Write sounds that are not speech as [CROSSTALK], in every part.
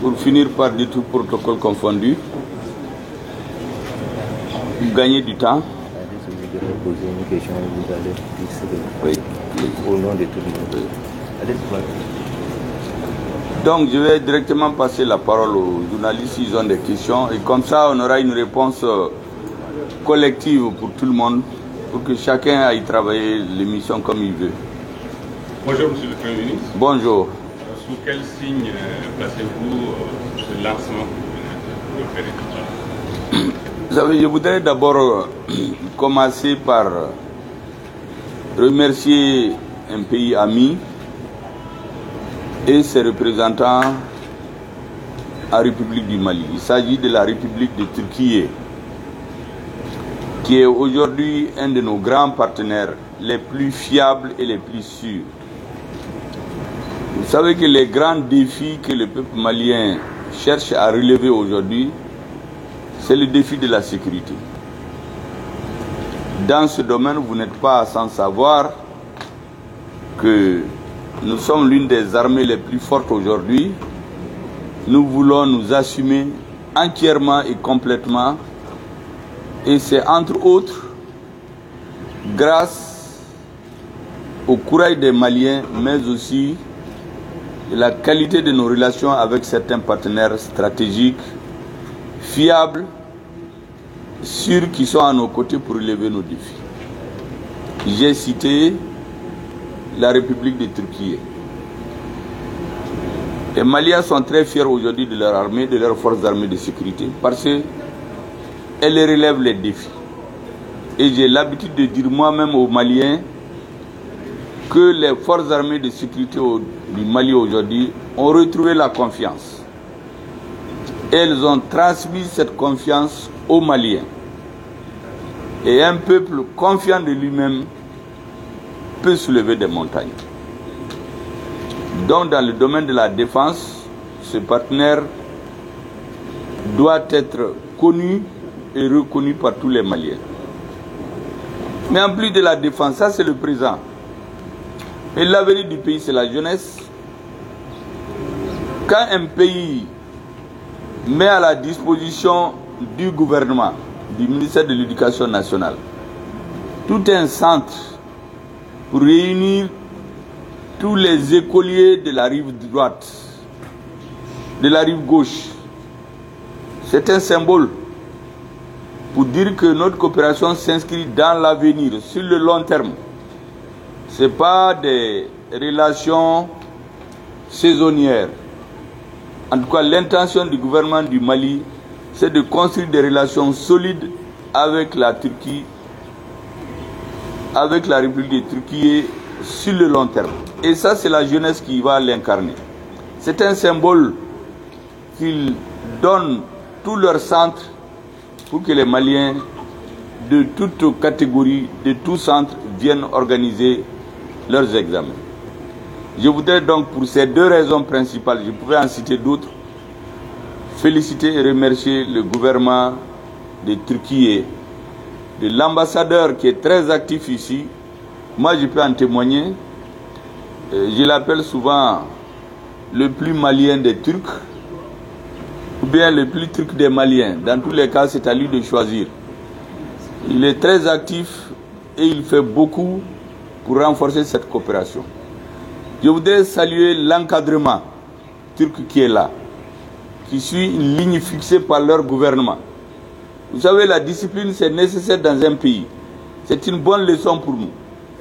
pour finir par des tout protocole confondu, gagner du temps. Poser une question et vous allez au nom de tout le monde. Donc je vais directement passer la parole aux journalistes s'ils ont des questions et comme ça on aura une réponse euh, collective pour tout le monde pour que chacun aille travailler l'émission comme il veut. Bonjour Monsieur le Premier ministre. Bonjour. Sous quel signe placez-vous ce lancement vous je voudrais d'abord euh, [CLEARS THROAT] commencer par euh, remercier un pays ami et ses représentants en République du Mali. Il s'agit de la République de Turquie, qui est aujourd'hui un de nos grands partenaires les plus fiables et les plus sûrs. Vous savez que les grands défis que le peuple malien cherche à relever aujourd'hui, c'est le défi de la sécurité. Dans ce domaine, vous n'êtes pas sans savoir que nous sommes l'une des armées les plus fortes aujourd'hui. Nous voulons nous assumer entièrement et complètement. Et c'est entre autres grâce au courage des Maliens, mais aussi la qualité de nos relations avec certains partenaires stratégiques fiables, sûrs qui sont à nos côtés pour relever nos défis. J'ai cité la République de Turquie. Les Maliens sont très fiers aujourd'hui de leur armée, de leurs forces armées de sécurité, parce qu'elles relèvent les défis. Et j'ai l'habitude de dire moi-même aux Maliens que les forces armées de sécurité du Mali aujourd'hui ont retrouvé la confiance. Elles ont transmis cette confiance aux Maliens. Et un peuple confiant de lui-même peut soulever des montagnes. Donc dans le domaine de la défense, ce partenaire doit être connu et reconnu par tous les Maliens. Mais en plus de la défense, ça c'est le présent. Et l'avenir du pays, c'est la jeunesse. Quand un pays met à la disposition du gouvernement, du ministère de l'Éducation nationale, tout un centre pour réunir tous les écoliers de la rive droite, de la rive gauche, c'est un symbole pour dire que notre coopération s'inscrit dans l'avenir, sur le long terme. Ce n'est pas des relations saisonnières. En tout cas, l'intention du gouvernement du Mali, c'est de construire des relations solides avec la Turquie, avec la République de Turquie sur le long terme. Et ça, c'est la jeunesse qui va l'incarner. C'est un symbole qu'ils donnent tout leur centre pour que les Maliens de toutes catégories, de tous centres, viennent organiser leurs examens. Je voudrais donc, pour ces deux raisons principales, je pourrais en citer d'autres, féliciter et remercier le gouvernement de Turquie, de l'ambassadeur qui est très actif ici. Moi, je peux en témoigner. Euh, Je l'appelle souvent le plus malien des Turcs, ou bien le plus turc des Maliens. Dans tous les cas, c'est à lui de choisir. Il est très actif et il fait beaucoup pour renforcer cette coopération. Je voudrais saluer l'encadrement turc qui est là, qui suit une ligne fixée par leur gouvernement. Vous savez, la discipline, c'est nécessaire dans un pays. C'est une bonne leçon pour nous.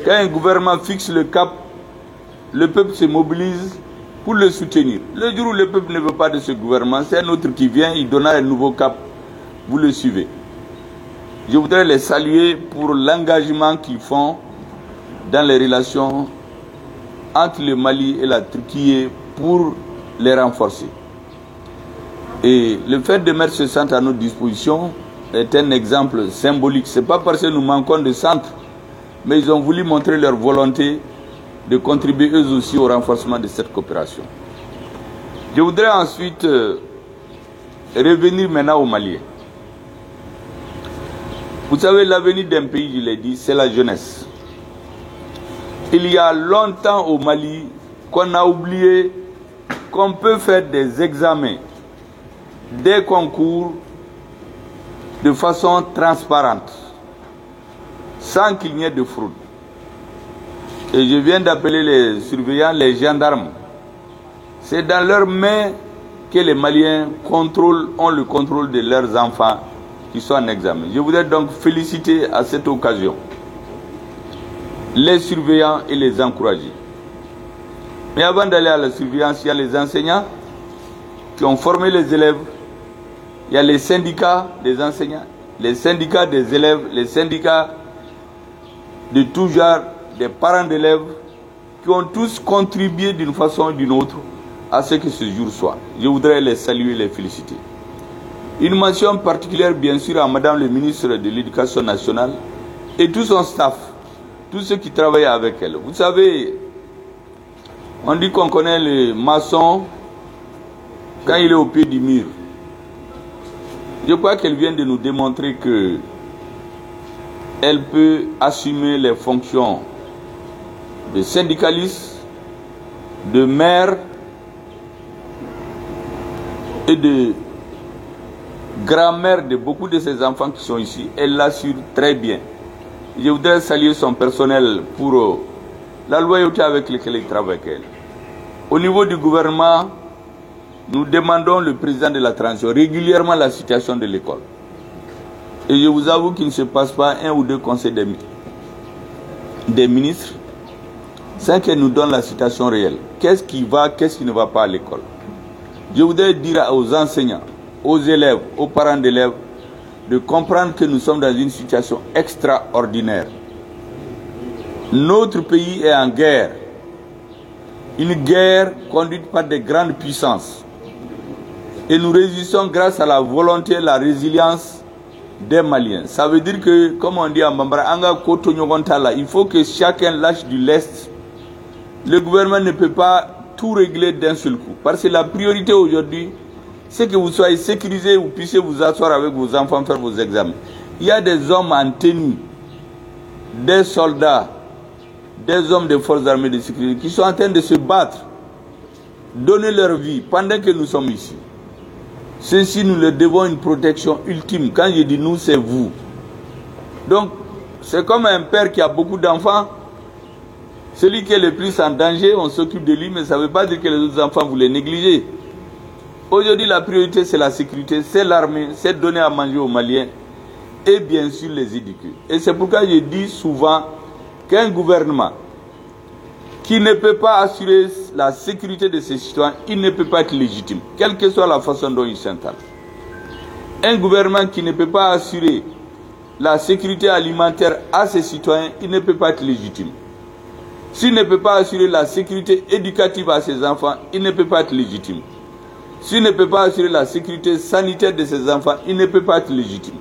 Quand un gouvernement fixe le cap, le peuple se mobilise pour le soutenir. Le jour où le peuple ne veut pas de ce gouvernement, c'est un autre qui vient, il donnera un nouveau cap, vous le suivez. Je voudrais les saluer pour l'engagement qu'ils font dans les relations entre le Mali et la Turquie pour les renforcer. Et le fait de mettre ce centre à notre disposition est un exemple symbolique. Ce n'est pas parce que nous manquons de centre, mais ils ont voulu montrer leur volonté de contribuer eux aussi au renforcement de cette coopération. Je voudrais ensuite euh, revenir maintenant au Mali. Vous savez, l'avenir d'un pays, je l'ai dit, c'est la jeunesse. Il y a longtemps au Mali qu'on a oublié qu'on peut faire des examens, des concours de façon transparente, sans qu'il n'y ait de fraude. Et je viens d'appeler les surveillants, les gendarmes. C'est dans leurs mains que les Maliens contrôlent, ont le contrôle de leurs enfants qui sont en examen. Je voudrais donc féliciter à cette occasion les surveillants et les encourager. Mais avant d'aller à la surveillance, il y a les enseignants qui ont formé les élèves. Il y a les syndicats des enseignants, les syndicats des élèves, les syndicats de tout genre, des parents d'élèves, qui ont tous contribué d'une façon ou d'une autre à ce que ce jour soit. Je voudrais les saluer et les féliciter. Une mention particulière, bien sûr, à Madame le ministre de l'Éducation nationale et tout son staff, tous ceux qui travaillent avec elle. Vous savez, on dit qu'on connaît le maçon quand il est au pied du mur. Je crois qu'elle vient de nous démontrer que elle peut assumer les fonctions de syndicaliste, de maire et de grand-mère de beaucoup de ses enfants qui sont ici. Elle l'assure très bien. Je voudrais saluer son personnel pour la loyauté avec laquelle il travaille avec elle. Au niveau du gouvernement, nous demandons le président de la transition régulièrement la situation de l'école. Et je vous avoue qu'il ne se passe pas un ou deux conseils des, des ministres sans qu'elle nous donne la situation réelle. Qu'est-ce qui va, qu'est-ce qui ne va pas à l'école? Je voudrais dire aux enseignants, aux élèves, aux parents d'élèves, de comprendre que nous sommes dans une situation extraordinaire. Notre pays est en guerre. Une guerre conduite par des grandes puissances. Et nous résistons grâce à la volonté et la résilience des Maliens. Ça veut dire que, comme on dit en Bambara, il faut que chacun lâche du lest. Le gouvernement ne peut pas tout régler d'un seul coup. Parce que la priorité aujourd'hui, c'est que vous soyez sécurisés, vous puissiez vous asseoir avec vos enfants, faire vos examens. Il y a des hommes en tenue, des soldats, des hommes des forces armées de sécurité qui sont en train de se battre, donner leur vie pendant que nous sommes ici. Ceci, nous leur devons une protection ultime. Quand je dis nous, c'est vous. Donc, c'est comme un père qui a beaucoup d'enfants. Celui qui est le plus en danger, on s'occupe de lui, mais ça ne veut pas dire que les autres enfants, vous les négligez. Aujourd'hui, la priorité, c'est la sécurité, c'est l'armée, c'est donner à manger aux Maliens et bien sûr les éduquer. Et c'est pourquoi je dis souvent qu'un gouvernement qui ne peut pas assurer la sécurité de ses citoyens, il ne peut pas être légitime, quelle que soit la façon dont il s'installe. Un gouvernement qui ne peut pas assurer la sécurité alimentaire à ses citoyens, il ne peut pas être légitime. S'il ne peut pas assurer la sécurité éducative à ses enfants, il ne peut pas être légitime. S'il ne peut pas assurer la sécurité sanitaire de ses enfants, il ne peut pas être légitime.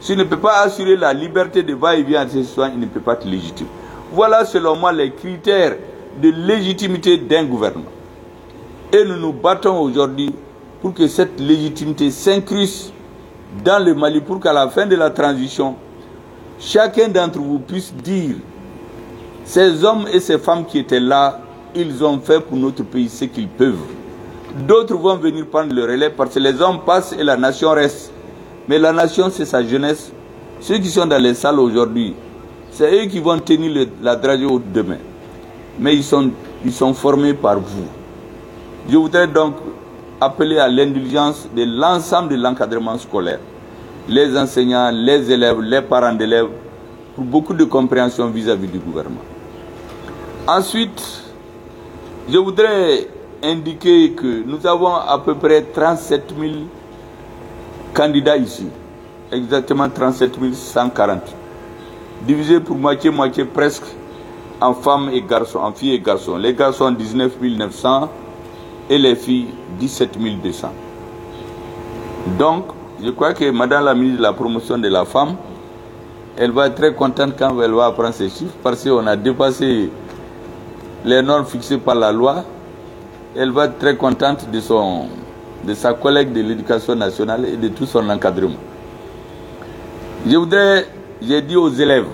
S'il ne peut pas assurer la liberté de va-et-vient de ses citoyens, il ne peut pas être légitime. Voilà selon moi les critères de légitimité d'un gouvernement. Et nous nous battons aujourd'hui pour que cette légitimité s'incruste dans le Mali, pour qu'à la fin de la transition, chacun d'entre vous puisse dire, ces hommes et ces femmes qui étaient là, ils ont fait pour notre pays ce qu'ils peuvent. D'autres vont venir prendre le relais parce que les hommes passent et la nation reste. Mais la nation, c'est sa jeunesse. Ceux qui sont dans les salles aujourd'hui, c'est eux qui vont tenir la dragée demain. Mais ils sont, formés par vous. Je voudrais donc appeler à l'indulgence de l'ensemble de l'encadrement scolaire. Les enseignants, les élèves, les parents d'élèves, pour beaucoup de compréhension vis-à-vis -vis du gouvernement. Ensuite, je voudrais indiquer que nous avons à peu près 37 000 candidats ici. Exactement 37 140. Divisé pour moitié-moitié presque en femmes et garçons, en filles et garçons. Les garçons 19 900 et les filles 17 200. Donc, je crois que Madame la ministre de la promotion de la femme, elle va être très contente quand elle va apprendre ces chiffres parce qu'on a dépassé les normes fixées par la loi. Elle va être très contente de, son, de sa collègue de l'éducation nationale et de tout son encadrement. Je voudrais, j'ai dit aux élèves,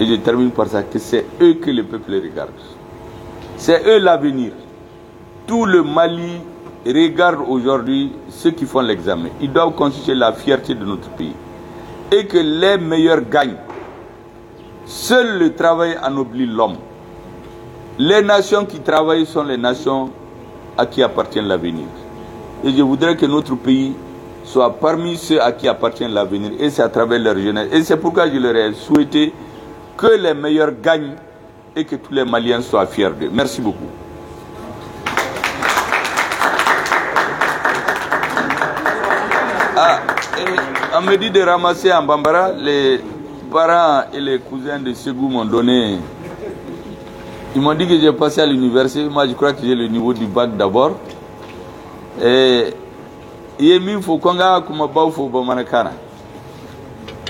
et je termine par ça, que c'est eux que le peuple regarde. C'est eux l'avenir. tout le Mali regarde aujourd'hui ceux qui font l'examen. Ils doivent constituer la fierté de notre pays. Et que les meilleurs gagnent. Seul le travail ennoblit l'homme. Les nations qui travaillent sont les nations à qui appartient l'avenir. Et je voudrais que notre pays soit parmi ceux à qui appartient l'avenir. Et c'est à travers leur jeunesse. Et c'est pourquoi je leur ai souhaité que les meilleurs gagnent et que tous les Maliens soient fiers d'eux. Merci beaucoup. Ah, on me dit de ramasser en Bambara. Les parents et les cousins de Ségou m'ont donné. Ils m'ont dit que j'ai passé à l'université. Moi, je crois que j'ai le niveau du bac d'abord. Et il y a mis faut qu'on a comme un fo bamanakana.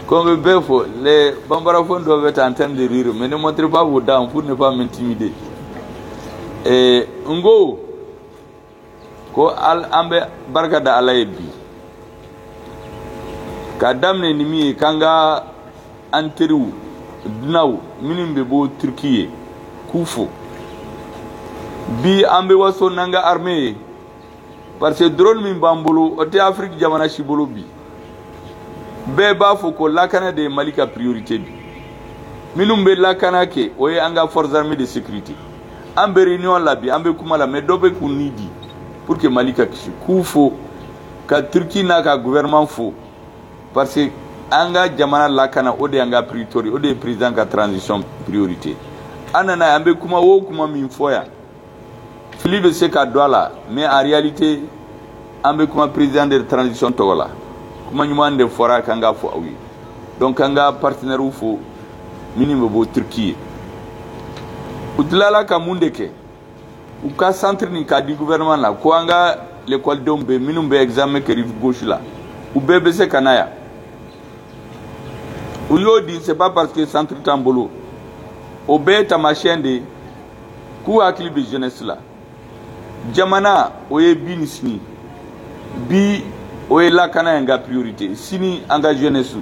Comme bel fo, les bambarafons doivent être en train de rire, mais ne montrez pas vos dents pour ne pas m'intimider. Et ngo ko al ambe barka da ala ye bi ka daminɛ ni min ye k'an ka an teriw bɛ k'u bi an bɛ waso n'an ka armée ye parce que drone min b'an bolo o tɛ afiriki jamana si bolo bi. Bɛɛ b'a fɔ ko lakana de ye mali ka priorité bi. Minnu bɛ lakana kɛ o ye an ka force armées de sécurité. An bɛ réunion la bi an bɛ kuma la mais dɔ bɛ k'u ni di pour que mali ka kisi k'u fo ka turki n'a ka gouvernement fo. Parce que an ka jamana lakana o de y'an ka priorité o de ye président ka transition priorité an nana ye an bɛ kuma o kuma min fɔ yan fili bɛ se ka don a la mais en réalité an bɛ kuma président de transition tɔgɔ la. Kuma ɲuman de fɔra k'an ka fɔ aw ye donc an ka partenaires fo minnu bɛ bɔ turki ye u tilala ka mun de kɛ u ka centre nin k'a di gouvernement la ko an ka l'écoledenw bɛ minnu bɛ examen kɛ rive gauche la. U bɛɛ bɛ se ka na yan u y'o di c'est pas parce que centre t'an bolo o bɛɛ ye taamasiyɛn de ye k'u hakili bɛ jeunesse la. Jamana o ye bi ni sini. Bi o ye lakana ye n ka priorité. Sini an ka jeunesse.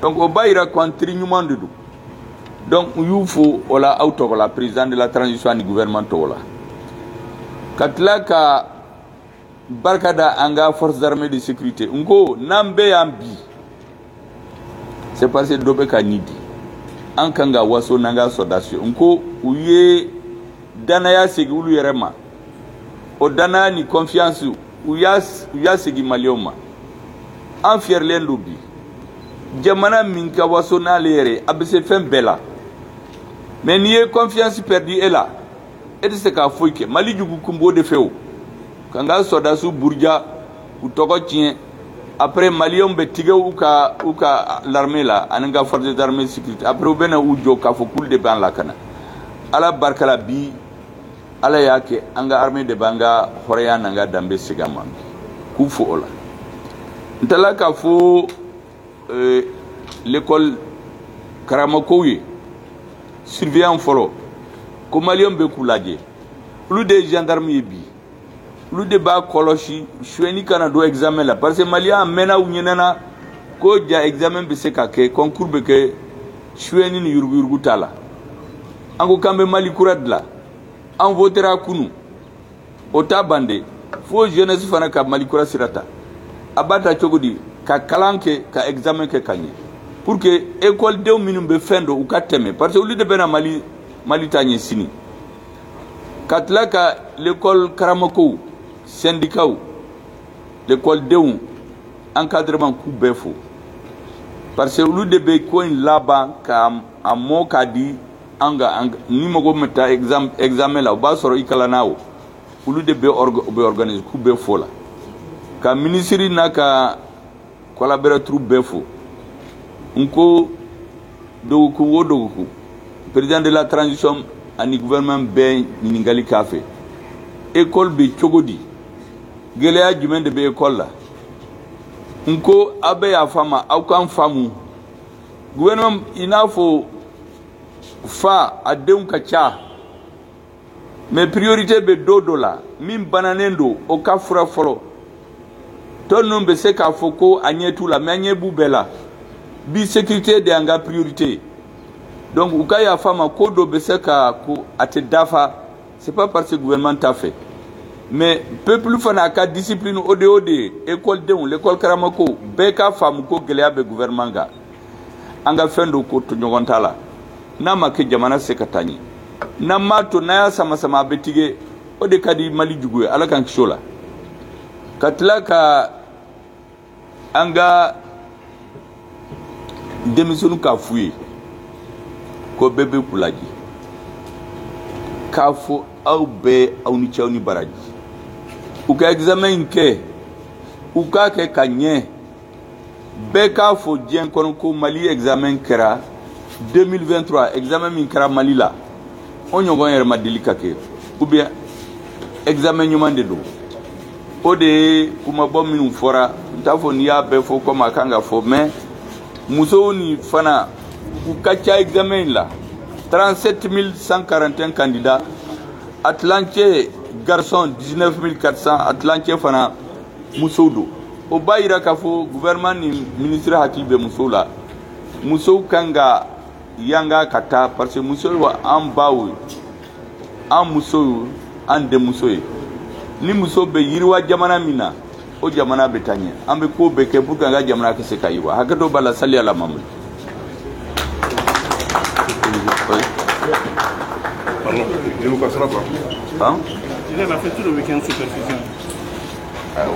Donc o b'a yira teri ɲuman de don donc u y'u fo o la aw tɔgɔ la président de la transition ani gouvernement tɔgɔ la. Ka tila ka barika da an ka forces armées de sécurité. N ko n'an bɛɛ y'an bi c'est parce que dɔ bɛ ka nin di an kan ka waso n'an ka sɔrɔdasi ye n ko u ye danaya segin olu yɛrɛ ma. O danaya ni confiance u y'a u y'a segin maliyɛnw ma. An fiyɛrilen don bi. Jamana min ka waso n'ale yɛrɛ a bɛ se fɛn bɛɛ la. Mais n'i ye confiance perdu e la e tɛ se k'a foyi kɛ. Mali jugu kun b'o de fɛ o. Ka n ka sɔrɔdasiw buruja k'u tɔgɔ tiɲɛ après maliyɛnw bɛ tigɛ u ka u ka l'armée la ani ka forces d'armée sécurité. Après u bɛ na u jɔ k'a fɔ k'olu de b'an lakana ala barika la bi ala y'a kɛ an ka armée de b'an ka hɔrɔnya n'an ka danbe segin a ma k'u fo o la n taara k'a fɔ euh, l'école karamakow ye surveillant fɔlɔ ko maliyɛnw bɛ k'u lajɛ olu de ye gendarme ye bi olu de b'a kɔlɔsi suɲɛni kana don examen la. Parce que maliyɛn a mɛnna u ɲinɛna ko ja examen bɛ se ka kɛ concours bɛ kɛ suɲɛni ni yuruguyurugu t'a la an ko k'an bɛ mali kura dilan an votera kunu. O t'a ban de fo jeunesse fana ka mali kura sira ta a b'a ta cogo di ka kalan kɛ ka examen kɛ ka ɲɛ pour que écoledenw minnu bɛ fɛn dɔn u ka tɛmɛ parce que olu de bɛna mali mali ta ɲɛ sini. Ka tila ka l'école karamakow syndicats l'écoledenw encadrement k'u bɛɛ fo parce que olu de bɛ ko in laban ka a mɔ k'a di an ka an ni mɔgɔ min taa exam examen la o b'a sɔrɔ i kalanna o olu de bɛ orga bɛ organiser k'u bɛɛ fo la ka minisiri n'a ka collaborateur bɛɛ fo n ko dɔgɔkun o dɔgɔkun président de la transition ani gouvernement bɛɛ ɲininkali k'a fɛ école bɛ cogo di gɛlɛya jumɛn de bɛ ekɔli la. N ko aw bɛ y'a faamu aw k'an faamu. Gouvernement i n'a fɔ fa a denw ka ca. Mais priorité bɛ do dɔ la. Min bananen don o ka fura fɔlɔ. Tɔ ninnu bɛ se k'a fɔ ko a ɲɛ t'u la mɛ a ɲɛ b'u bɛɛ la. Bi sécurité de y'an ka priorité. Donc u ka yafa ma ko dɔ bɛ se ka ko a tɛ dafa. C'est pas parce que gouvernement t'a fɛ mais peuple fana a ka discipline o de o de ye denw l'école karamako bɛɛ ka faamu ko gɛlɛya bɛ gouvernement kan an ka fɛn dɔ ko ɲɔgɔn t'a la n'a ma kɛ jamana se ka taa ɲɛ n'an m'a to n'a y'a sama a bɛ tige o de ka di mali jugu ye ala k'an kisi o la ka tila ka an ka denmisɛnninw k'a f'u ye ko bɛɛ bɛ kulaji. K'a fɔ aw bɛɛ aw ni cɛw ni baraji u ka examen in kɛ u k'a kɛ ka ɲɛ bɛɛ k'a fɔ diɲɛ kɔnɔ ko mali examen kɛra 2023 examen min kɛra mali la. O ɲɔgɔn yɛrɛ ma deli ka kɛ ou bien examen ɲuman de don o de ye kumabɔ minnu fɔra n t'a fɔ n'i y'a bɛɛ fɔ komi a kan ka fɔ mais musow ni fana u ka ca examen in la 37 141 candidats. A tilancɛ garçon 19 400 a tilancɛ fana musow don o b'a yira k'a fɔ gouvernement ni ministre hakili bɛ musow la musow kan ka yanga ka taa parce que muso ye an baw ye an musow ye an denmuso ye ni muso bɛ yiriwa jamana min na o jamana bɛ taa ɲɛ an bɛ ko bɛɛ kɛ pour que an ka jamana ka se ka yiriwa hakɛ dɔ b'a la sali ala mamu. Pardon, je vous passerai pas. Hein? Il a fait tout le week-end sous perfusion. Ah.